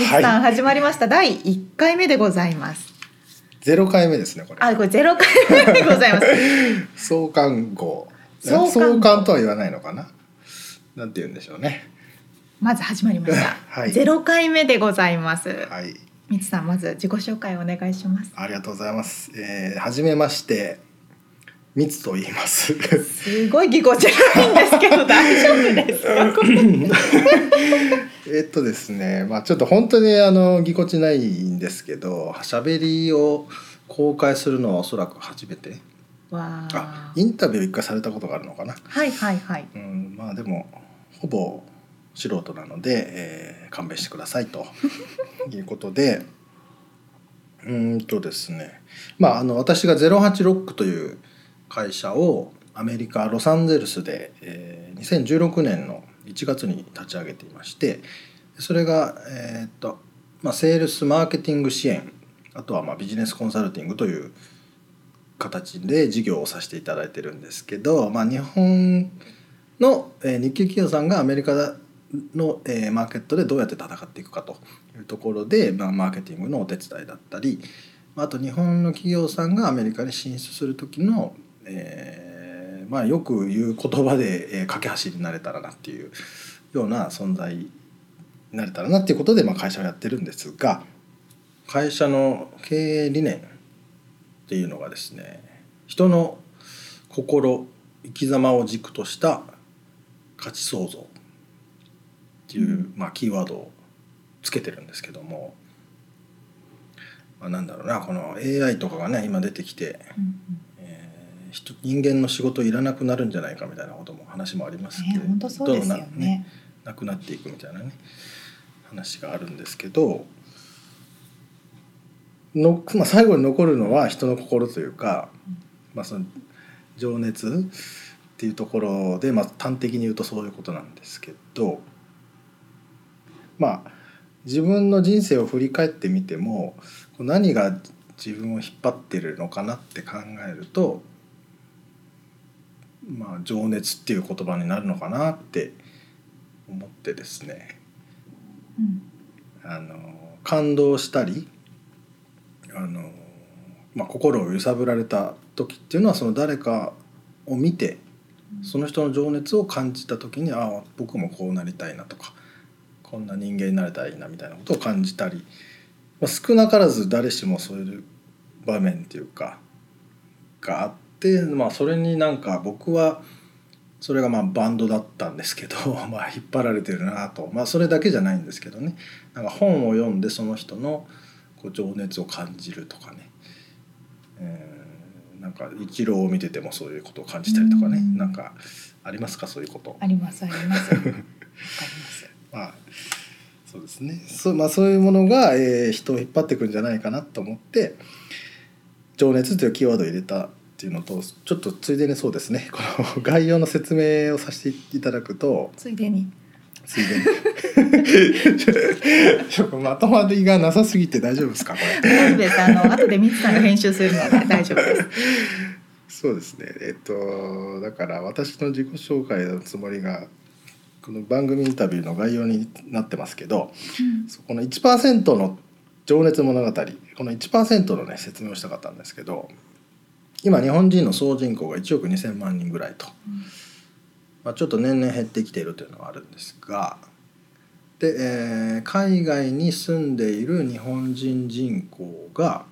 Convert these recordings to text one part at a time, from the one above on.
みつさん始まりました、第一回目でございます。ゼロ回目ですねこれ。あ、これゼロ回目でございます。創刊号。創刊号創刊とは言わないのかな？なんて言うんでしょうね。まず始まりました。はいゼロ回目でございます。はい。みつさん、まず自己紹介お願いします。ありがとうございます。えー、はじめまして。みつと言います。すごいぎこちないんですけど、大丈夫ですか？えっとですね、まあちょっと本当にあのぎこちないんですけど、喋りを公開するのはおそらく初めて。わあ。あ、インタビュー一回されたことがあるのかな？はいはいはい。うん、まあでもほぼ素人なので、えー勘弁してくださいと いうことでうーんとですねまああの私が086という会社をアメリカ・ロサンゼルスで、えー2016年の1月に立ち上げていましてそれが、えーっとまあ、セールスマーケティング支援あとはまあビジネスコンサルティングという形で事業をさせていただいてるんですけど、まあ、日本の、えー日系企業さんがアメリカの、えーマーケットでどうやって戦っていくかというところで、まあ、マーケティングのお手伝いだったりあと日本の企業さんがアメリカに進出する時の、えーまあ、よく言う言葉で、えー架け橋になれたらなっていうような存在になれたらなっていうことで、まあ、会社をやってるんですが会社の経営理念っていうのがですね人の心生き様を軸とした価値創造っていう、まあ、キーワードをつけてるんですけども、まあ、なんだろうなこの AI とかがね今出てきて、えー人人間の仕事いらなくなるんじゃないかみたいなことも話もありますけね、ど、本当そうですよどんどんなね。なくなっていくみたいなね話があるんですけどの、まあ、最後に残るのは人の心というか、まあ、その情熱っていうところで、まあ、端的に言うとそういうことなんですけどまあ自分の人生を振り返ってみても何が自分を引っ張ってるのかなって考えるとまあ情熱っていう言葉になるのかなって思ってですね。うん。あの感動したりあの、まあ、心を揺さぶられた時っていうのはその誰かを見てその人の情熱を感じた時にああ僕もこうなりたいなとかこんな人間になれたらいいなみたいなことを感じたり、まあ、少なからず誰しもそういう場面っていうかがあって、まあ、それになんか僕はそれがまあバンドだったんですけど、まあ、引っ張られてるなと、まあ、それだけじゃないんですけどね。なんか本を読んでその人のこう情熱を感じるとかね、えーなんか一郎を見ててもそういうことを感じたりとかね。うん。なんかありますか？そういうこと。ありますあります。わかります。まあそうですね。そう,、まあ、そういうものが、えー人を引っ張ってくるんじゃないかなと思って「情熱」というキーワードを入れたっていうのとちょっとついでにそうですねこの 概要の説明をさせていただくとついでに。ついでに ちょっとまとまりがなさすぎて大丈夫ですかこれ。大丈夫です。あの後でみつさんが編集するので大丈夫です。そうですねえっとだから私の自己紹介のつもりがこの番組インタビューの概要になってますけどそこの1%の情熱物語この1%のね説明をしたかったんですけど今日本人の総人口が1億2,000万人ぐらいと、まあ、ちょっと年々減ってきているというのはあるんですが。で、えー海外に住んでいる日本人人口が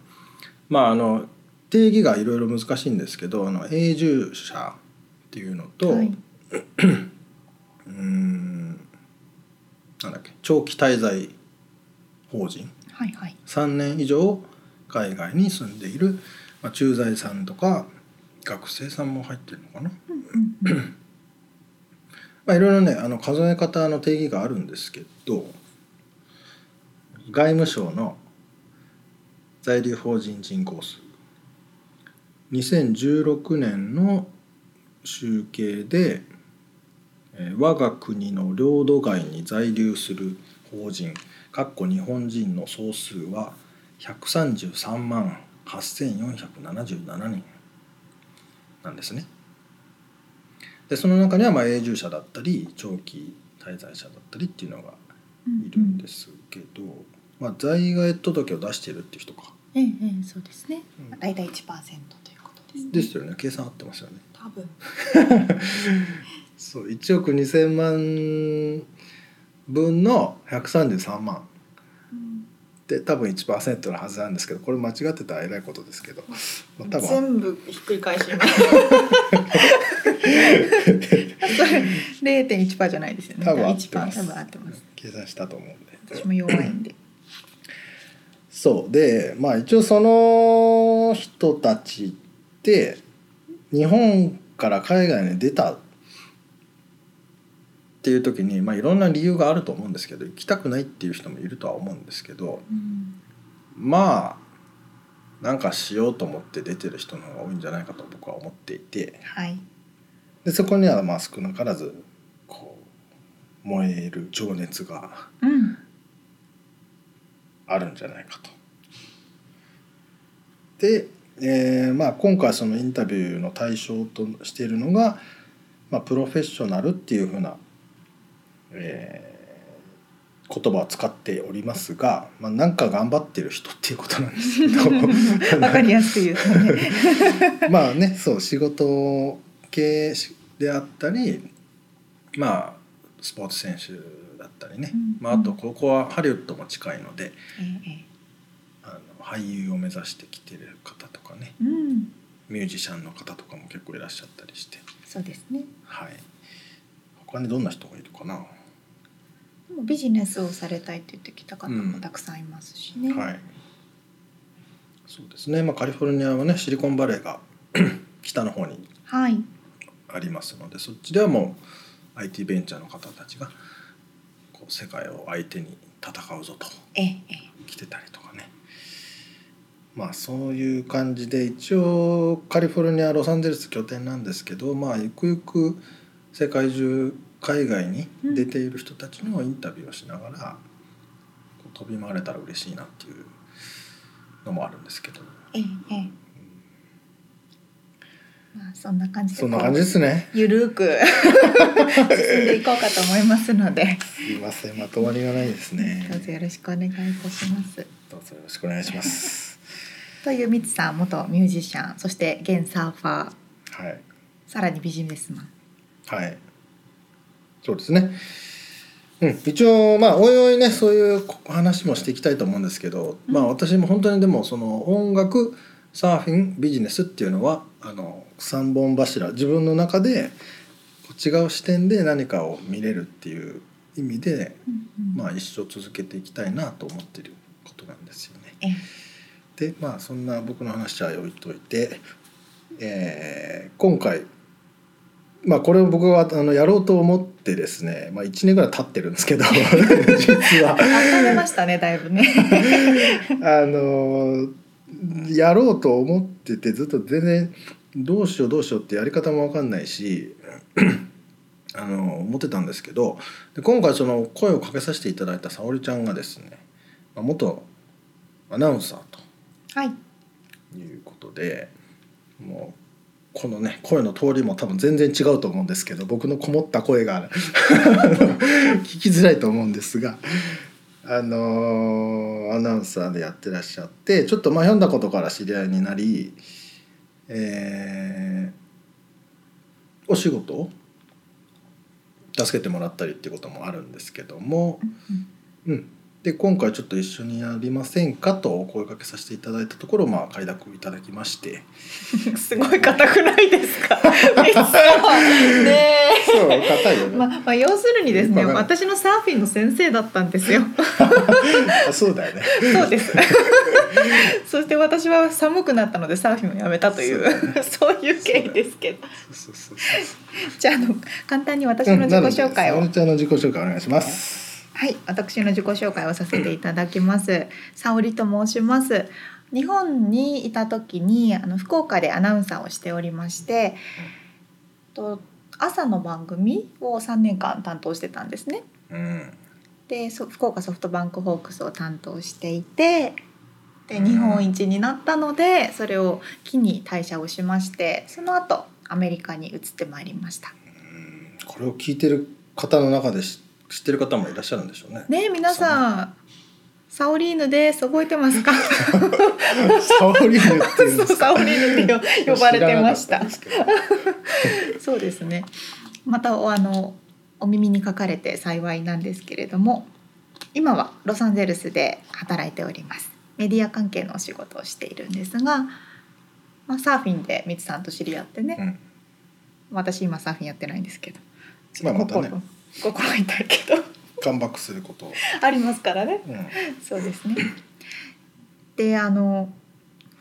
まああの定義がいろいろ難しいんですけどあの永住者っていうのと、はい、うーんなんだっけ長期滞在法人。はいはい。3年以上海外に住んでいる、まあ、駐在さんとか学生さんも入ってるのかな？まあ、いろいろねあの数え方の定義があるんですけど外務省の在留邦人人口数2016年の集計で、えー我が国の領土外に在留する邦人かっこ日本人の総数は133万8477人なんですね。でその中にはまあ永住者だったり長期滞在者だったりっていうのがいるんですけど、まあ、在外届を出しているっていう人かええええそうですねうん。だいたい1%ということですね。ですよね計算合ってますよね。多分。そう1億2,000万分の133万うんで多分1%のはずなんですけどこれ間違ってたらえらいことですけど、まあ、多分全部ひっくり返します。それ0.1%じゃないですよね。多分合って1%ます多分合ってます。計算したと思うんで。私も弱いんで。そうでまあ一応その人たちって日本から海外に出たっていう時に、まあ、いろんな理由があると思うんですけど行きたくないっていう人もいるとは思うんですけどうんまあなんかしようと思って出てる人の方が多いんじゃないかと僕は思っていてはい。でそこにはまあ少なからずこう燃える情熱がうん。あるんじゃないかと。で、えーまあ、今回そのインタビューの対象としているのが、まあ、プロフェッショナルっていうふうな、えー言葉を使っておりますが、まあ、なんか頑張ってる人っていうことなんですけど わかりやすく言うとね。まあねそう仕事系であったりまあスポーツ選手だったりね、うんまあ、あとここはハリウッドも近いので。えええあの俳優を目指してきてる方とかねえうん。ミュージシャンの方とかも結構いらっしゃったりしてそうですね。はい他にどんな人がいるかな、ビジネスをされたいって言ってきた方うん。もたくさんいますしね。はい。そうですね、まあ、カリフォルニアはねシリコンバレーが 北の方にはい。ありますのでそっちではもう IT ベンチャーの方たちがこう世界を相手に戦うぞと来てたりとかね。まあそういう感じで一応カリフォルニアロサンゼルス拠点なんですけどまあゆくゆく世界中海外に出ている人たちのインタビューをしながらこう飛び回れたら嬉しいなっていうのもあるんですけど。ええええ。まあそんな感じでそんな感じですね。ゆるーく 進んでいこうかと思いますので、すいませんまとまりがないですね。どうぞよろしくお願いいたします。どうぞよろしくお願いします。というみつさん元ミュージシャンそして現サーファー。はい。さらにビジネスマン。はい。そうですね。うん、一応まあおいおいねそういう話もしていきたいと思うんですけど、まあ私も本当にでもその音楽サーフィンビジネスっていうのはあの三本柱自分の中で違う視点で何かを見れるっていう意味で、まあ一生続けていきたいなと思ってることなんですよね。えでまあそんな僕の話は置いといて、えー今回まあこれを僕はあのやろうと思ってですね、まあ、1年ぐらい経ってるんですけど 実は。温めましたねだいぶね。あのやろうと思っててずっと全然どうしようどうしようってやり方も分かんないし あの思ってたんですけどで今回その声をかけさせていただいた沙織ちゃんがですねまあ元アナウンサーとはい。いうことでもうこのね声の通りも多分全然違うと思うんですけど僕のこもった声が 聞きづらいと思うんですが。あのーアナウンサーでやってらっしゃってちょっとまあ読んだことから知り合いになり、えーお仕事を助けてもらったりっていうこともあるんですけども、うん、で今回ちょっと一緒にやりませんかとお声掛けさせていただいたところまあ快諾いただきまして。すごい硬くないですか？ねそう硬いよえね、まあまあ要するにですね私のサーフィンの先生だったんですよ。あ そうだよね。そうです。そして私は寒くなったのでサーフィンをやめたというそういう経緯ですけど。じゃああの簡単に私の自己紹介を。うんの自己紹介お願いしますはい、私の自己紹介をさせていただきます。沙織と申します。日本にいた時にあの福岡でアナウンサーをしておりまして、と朝の番組を3年間担当してたんですね。うんで、そ福岡ソフトバンクホークスを担当していて、でうん日本一になったので、それを機に退社をしまして、その後アメリカに移ってまいりました。うんこれを聞いてる方の中で知知ってる方もいらっしゃるんでしょうね。ねえ皆さん、サオリーヌです。覚えてますか？沙織ヌっていうんですかそうサオリーヌって呼 呼ばれてました。そうですね。またあのお耳にかかれて幸いなんですけれども今はロサンゼルスで働いております。メディア関係のお仕事をしているんですが、まあ、サーフィンでミツさんと知り合ってね、うん。私今サーフィンやってないんですけど。まあまたね心心痛いけど。カムバックすること。を、ありますからね。うん。そうですね。であの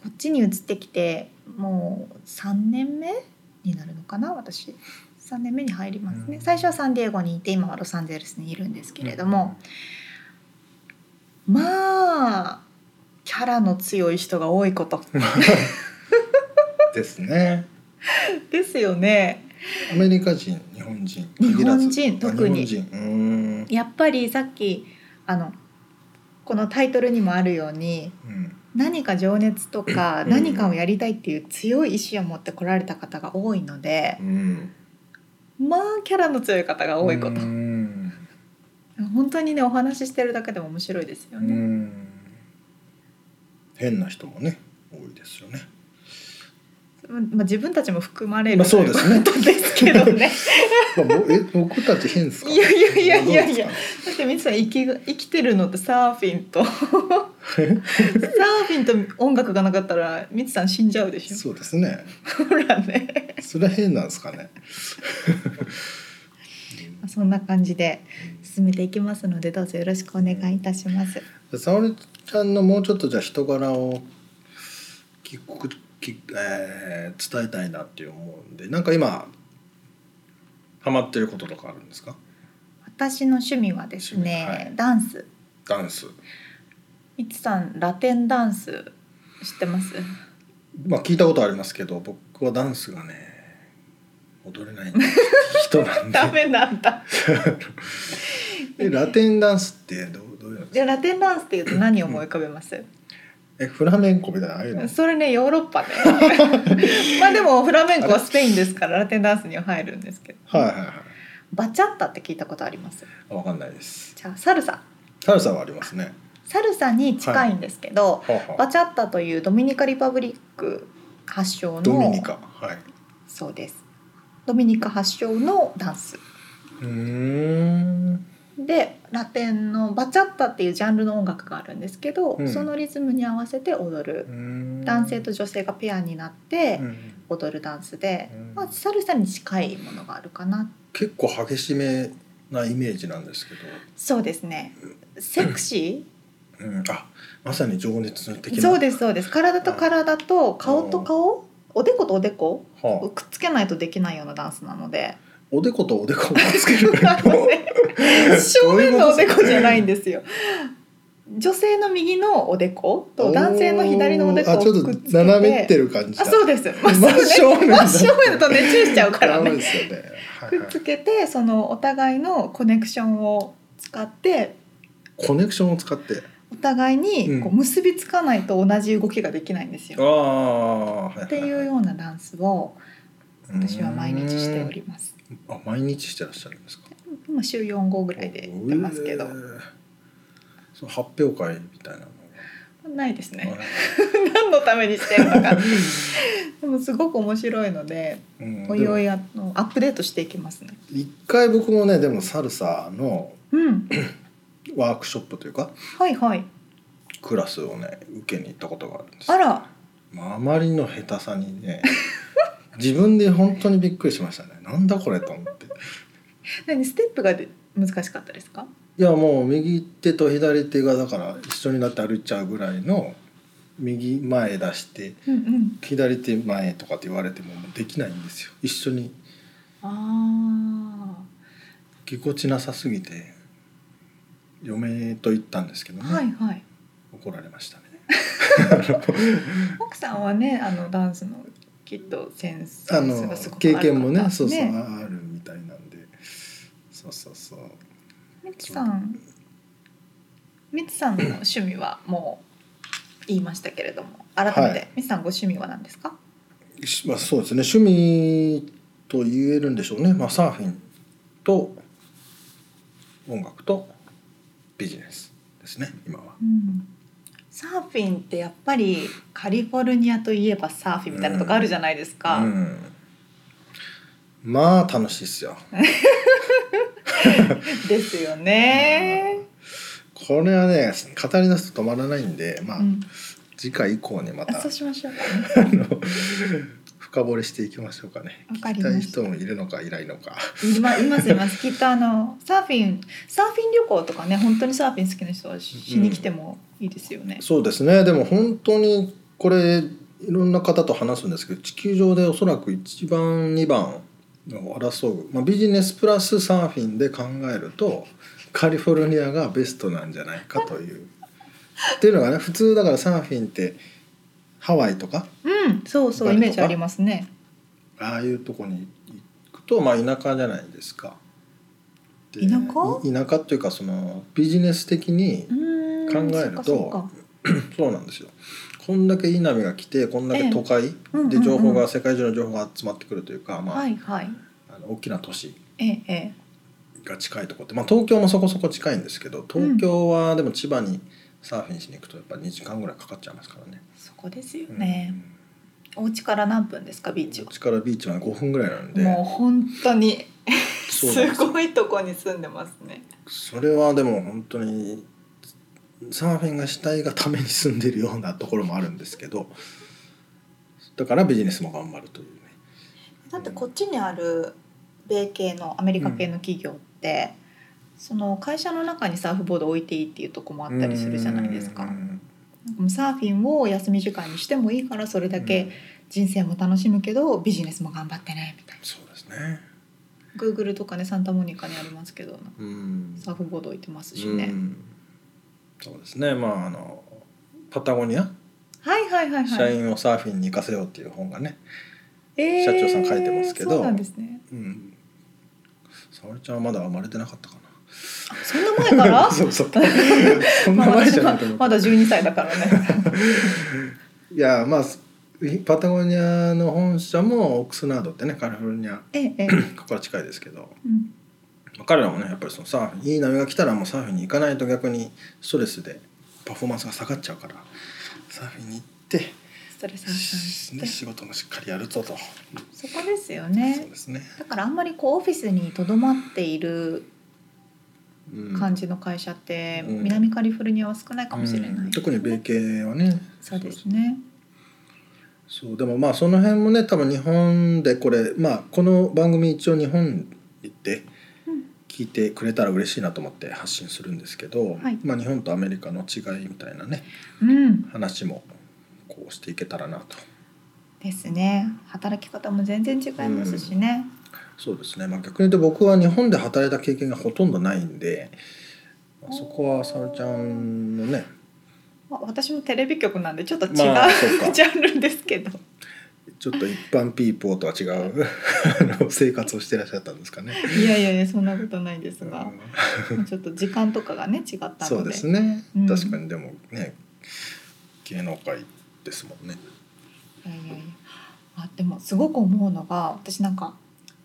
こっちに移ってきてもう3年目になるのかな私。3年目に入りますね、うん。最初はサンディエゴにいて今はロサンゼルスにいるんですけれども、まあキャラの強い人が多いこと。ですね。ですよね。アメリカ人日本人日本人特に。やっぱりさっきあのこのタイトルにもあるようにうん。何か情熱とかうん。何かをやりたいっていう強い意志を持って来られた方が多いのでうん。まあキャラの強い方が多いこと。うん。本当にねお話ししてるだけでも面白いですようね。ん。変な人もね多いですよねまあ、自分たちも含まれるまあそうですねですけどね。まあぼえ僕たち変ですか？いやいやいやいやいやだってみつさん生きが生きてるのってサーフィンとサーフィンと音楽がなかったらみつさん死んじゃうでしょ。かそうですねほらね。それは変なんですかね？そんな感じで進めていきますのでどうぞよろしくお願いいたします。沙織ちゃんのもうちょっとじゃあ人柄を聞く聞えー伝えたいなって思うんでなんか今ハマってることとかあるんですか？私の趣味はですね、はいダンス。ダンスみつさんラテンダンス知ってます？まあ聞いたことありますけど僕はダンスがね踊れない 人なんでダメなんだ。えラテンダンスってどうどういうのでラテンダンスっていうと何を思い浮かべます？えフラメンコみたいなああいうの？それねヨーロッパね。まあでもフラメンコはスペインですからラテンダンスには入るんですけど。はいはいはいバチャッタって聞いたことあります？あわかんないですじゃあサルサ。サルサはありますねサルサに近いんですけど、はあはあバチャッタというドミニカリパブリック発祥のドミニカはいそうです。ドミニカ発祥のダンス。うーんでラテンのバチャッタっていうジャンルの音楽があるんですけど、うん。そのリズムに合わせて踊る。男性と女性がペアになってうん。踊るダンスで、うん。まあ、サルサに近いものがあるかな。結構激しめなイメージなんですけそうですね。セクシど、うん、あまさに情熱的そうですそうです。体と体と顔と顔？おでことおでこ？はあ、くっつけないとできないようなダンスなのでおでことおでこをつける 正面のおでこじゃないんですよ。女性の右のおでこと男性の左のおでこをあちょっとくっつけ斜めっててる感じあそうです。真真正面だ。真正面だとねチューしちゃうからね。ですよね、はいはい。くっつけてそのお互いのコネクションを使ってコネクションを使って。お互いにこううん結びつかないと同じ動きができないんですあよ。あ、はいはいはい。っていうようなダンスを私は毎日しております。うんあ毎日してらっしゃるんですか？今週4号ぐらいでやってますけど。えーその発表会みたいなのないですね。が、何のためにしてるのか。でもすごく面白いのでうんおいおいあのアップデートしていきますね。一回僕もねでもサルサのうん。ワークショップというかはいはい。クラスをね受けに行ったことがあるんですよ。あら。まあ、あまりの下手さにね 自分で本当にびっくりしましたね。なんだこれと思って。何ステップがで難しかったですか？いやもう右手と左手がだから一緒になって歩いちゃうぐらいの右前出してうんうん。左手前とかって言われてもできないんですよ。一緒に。あぎこちなさすぎて嫁と言ったんですけどあね、はいはい。怒られましたね。奥さんはねあのダンスのきっとセンスあの経験もねそうそうあるみたいなんで。そうそうそう。みつさんみつさんの趣味はもう言いましたけれども改めて、はい。みつさんご趣味は何ですか？しまあ、そうですね趣味と言えるんでしょうね、まあ、サーフィンと音楽とビジネスですね今は。うんサーフィンってやっぱりカリフォルニアといえばサーフィンみたいなとこあるじゃないですか、うん、まあ楽しいですよ。ですよね、これはね語り出すと止まらないんで、まあうん。次回以降にまた。あそうしましょう。あの深掘りしていきましょうかね。わか聞きたいりました人もいるのかいないのか。いま いますいますきっとあのサーフィンサーフィン旅行とかね本当にサーフィン好きな人はししに来てもいいですよね、そうですねでも本当にこれいろんな方と話すんですけど地球上でおそらく1番2番を争う、まあ、ビジネスプラスサーフィンで考えるとカリフォルニアがベストなんじゃないかという。っていうのがね普通だからサーフィンってハワイとか？うんそうそうイメージありますね。ああいうとこに行くとまあ田舎じゃないですか。で田舎？い田舎っていうかそのビジネス的に考えると そうなんですよ。こんだけいい波が来てこんだけ都会？で情報が世界中の情報が集まってくるというか、まあはいはい。あの大きな都市が近いところって、まあ、東京もそこそこ近いんですけど東京はでも千葉にサーフィンしに行くとやっぱ2時間ぐらいかかっちゃいますからね。そこですよね、お家から何分ですかビーチは？うんうちからビーチは5分ぐらいなんで。もう本当にす。よごいとこに住んでますね。それはでも本当にサーフィンがしたいがために住んでるようなところもあるんですけどだからビジネスも頑張るというね。だってこっちにある米系のアメリカ系の企業って、その会社の中にサーフボード置いていいっていうとこもあったりするじゃないですかサーフィンを休み時間にしてもいいからそれだけ人生も楽しむけどビジネスも頑張ってねみたいな。そうですね。Google とかねサンタモニカにありますけどうんサーフボード置いてますしね。うんそうですねまああのパタゴニア、はいはいはいはい。社員をサーフィンに行かせようっていう本がね、えー社長さん書いてますけどそうなんですね。うん、沙織ちゃんはまだ生まれてなかったかなあそんな前から？そうそう。そんなまあ前じゃないと思う。まだ12歳だからね。いやまあパタゴニアの本社もオックスナードってねカリフォルニアええ。ええ。ここから近いですけど。うん。まあ彼らもねやっぱりそのサーフいい波が来たらもうサーフィンに行かないと逆にストレスでパフォーマンスが下がっちゃうからサーフィンに行ってストレスね、仕事もしっかりやるぞと、そこですよそうねですね、だからあんまりこうオフィスにとどまっているうん感じの会社ってうん。南カリフォルニアは少ないかもしれない、うん。特に米系はね。そうですね。そう。でもまあその辺もね多分日本でこれまあこの番組一応日本行ってうん聞いてくれたら嬉しいなと思って発信するんですけど、はい。まあ、日本とアメリカの違いみたいなねうん。話もこうしていけたらなと。ですね。働き方も全然違いますしね、そうですね、まあ、逆に言うと僕は日本で働いた経験がほとんどないんで、まあそこは沙織ちゃんのね。まあ、私もテレビ局なんでちょっと違う、ジャンルですけど。ちょっと一般ピーポーとは違う あの生活をしてらっしゃったんですかね。いやいやいやそんなことないですが、ちょっと時間とかがね違ったので。そうですね、うん。確かにでもね芸能界ですもんね。いやいやいやあでもすごく思うのが私なんか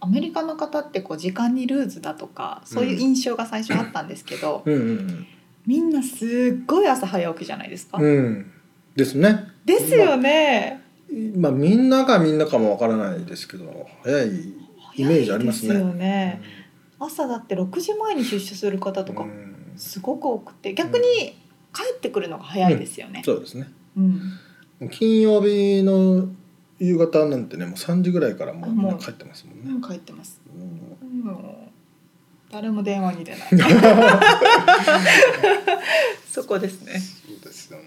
アメリカの方ってこう時間にルーズだとかそういう印象が最初あったんですけど、うんうんみんなすっごい朝早起きじゃないですか。うん。うん、ですね。ですよね。まあみんながみんなかもわからないですけど早いイメージありますね。すよね朝だって6時前に出社する方とかうんすごく多くて逆に帰ってくるのが早いですよね。そうですねうん、金曜日の夕方なんてねもう3時ぐらいからもうみんなもう帰ってますもんねうん、帰ってます。うんもう誰も電話に出ない。そこですね。そうですよね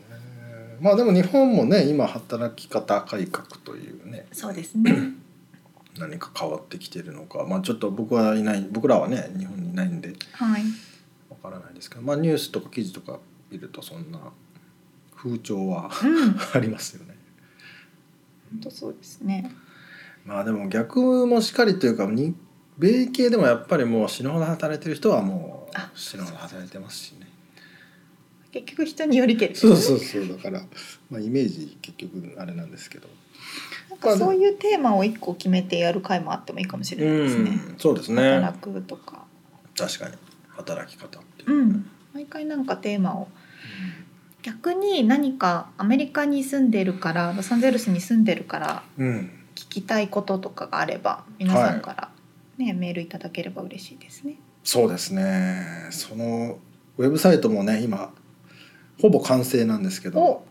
まあでも日本もね今働き方改革というねそうですね。何か変わってきてるのかまあちょっと僕はいない僕らはね日本にいないんではい。わからないですけどまあニュースとか記事とか見るとそんな風潮はうん、本 ありますよね。当そうですね。まあでも逆もしかりというかに米系でもやっぱりもう死ぬほど働いてる人はもあう死ぬほど働いてますしね。結局人によりけり。そうそうそうだから、まあ、イメージ結局あれなんですけど。なんかそういうテーマを一個決めてやる回もあってもいいかもしれないですね。うんそうですね働くとか。確かに働き方っていうう、ん。毎回なんかテーマを。逆に何かアメリカに住んでるからロサンゼルスに住んでるからうん。聞きたいこととかがあれば皆さんから、ねメールいただければ嬉しいですね。そうですね。そのウェブサイトもね今ほぼ完成なんですけど。お、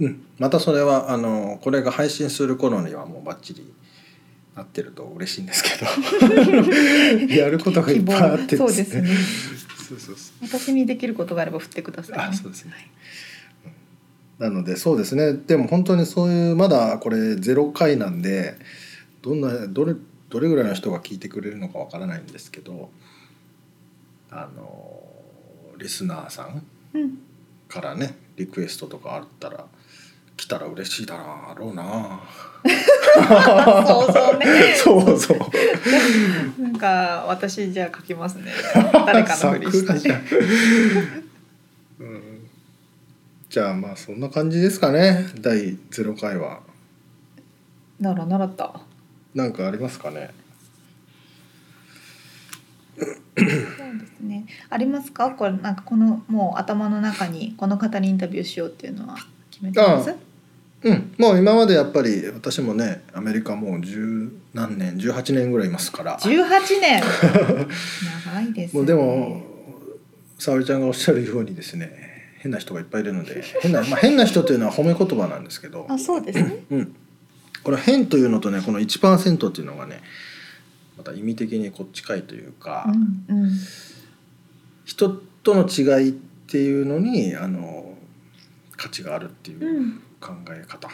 うん、またそれはあのこれが配信する頃にはもうバッチリなってると嬉しいんですけど。やることがいっぱいあってそうですね。そうそうそう私にできることがあれば振ってください、ね。あそうですねなのでそうですねでも本当にそういうまだこれ0回なんでどんなどれどれぐらいの人が聞いてくれるのかわからないんですけどあのリスナーさん。からねリクエストとかあったら来たら嬉しいだろうなそうそうね。そうそうなんか私じゃあ書きますね。誰かのふりして。うんじゃあまあそんな感じですかね第0回はなら習った。何かありますかねそうですね。ありますか？これなんかこのもう頭の中にこの方にインタビューしようっていうのは決めてます？あうんもう今までやっぱり私もねアメリカもう十何年18年ぐらいいますから十八年。長いです、ね。もうでも沙織ちゃんがおっしゃるようにですね変な人がいっぱいいるので変な、まあ、変な人というのは褒め言葉なんですけど あそうですね。うん、これ変というのとねこの1%っていうのがねまた意味的にこっちかいというか、うんうん。人との違いっていうのにあの価値があるっていううん考え方、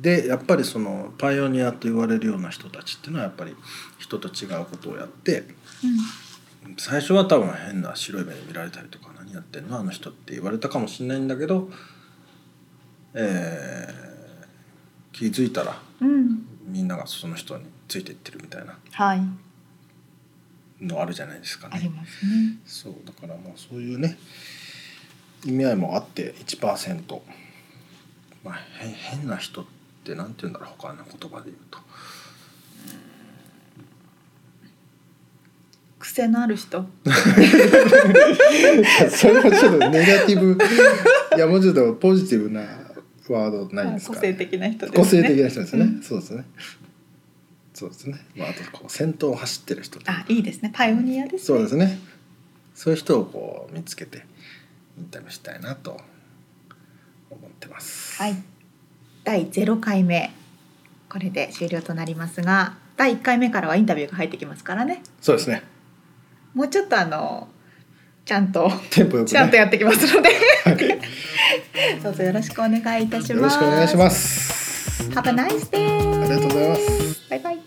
でやっぱりそのパイオニアと言われるような人たちっていうのはやっぱり人と違うことをやって最初は多分変な白い目で見られたりとか何やってんのあの人って言われたかもしれないんだけど、えー気づいたらうん。うん。みんながその人についていってるみたいなはい。のあるじゃないですかありね。ますね。そうだからまあそういうね意味合いもあって1%まあへ変な人ってなんて言うんだろう他の言葉で言うと癖のある人？それはちょっとネガティブいやもうちょっとポジティブなワードないんですか、個性的な人ですね。個性的な人ですね、うんそうですねそうですね、まあ、あとこう先頭を走ってる人とかあいいですね。パイオニアですね。そうですねそういう人をこう見つけてインタビューしたいなと思ってます。はい。第0回目。これで終了となりますが第1回目からはインタビューが入ってきますからね。そうですね。もうちょっとあのちゃんとテンポよくね。ちゃんとやってきますので。はい。どうぞよろしくお願いいたします。よろしくお願いします。Have a nice day! ありがとうございます。バイバイ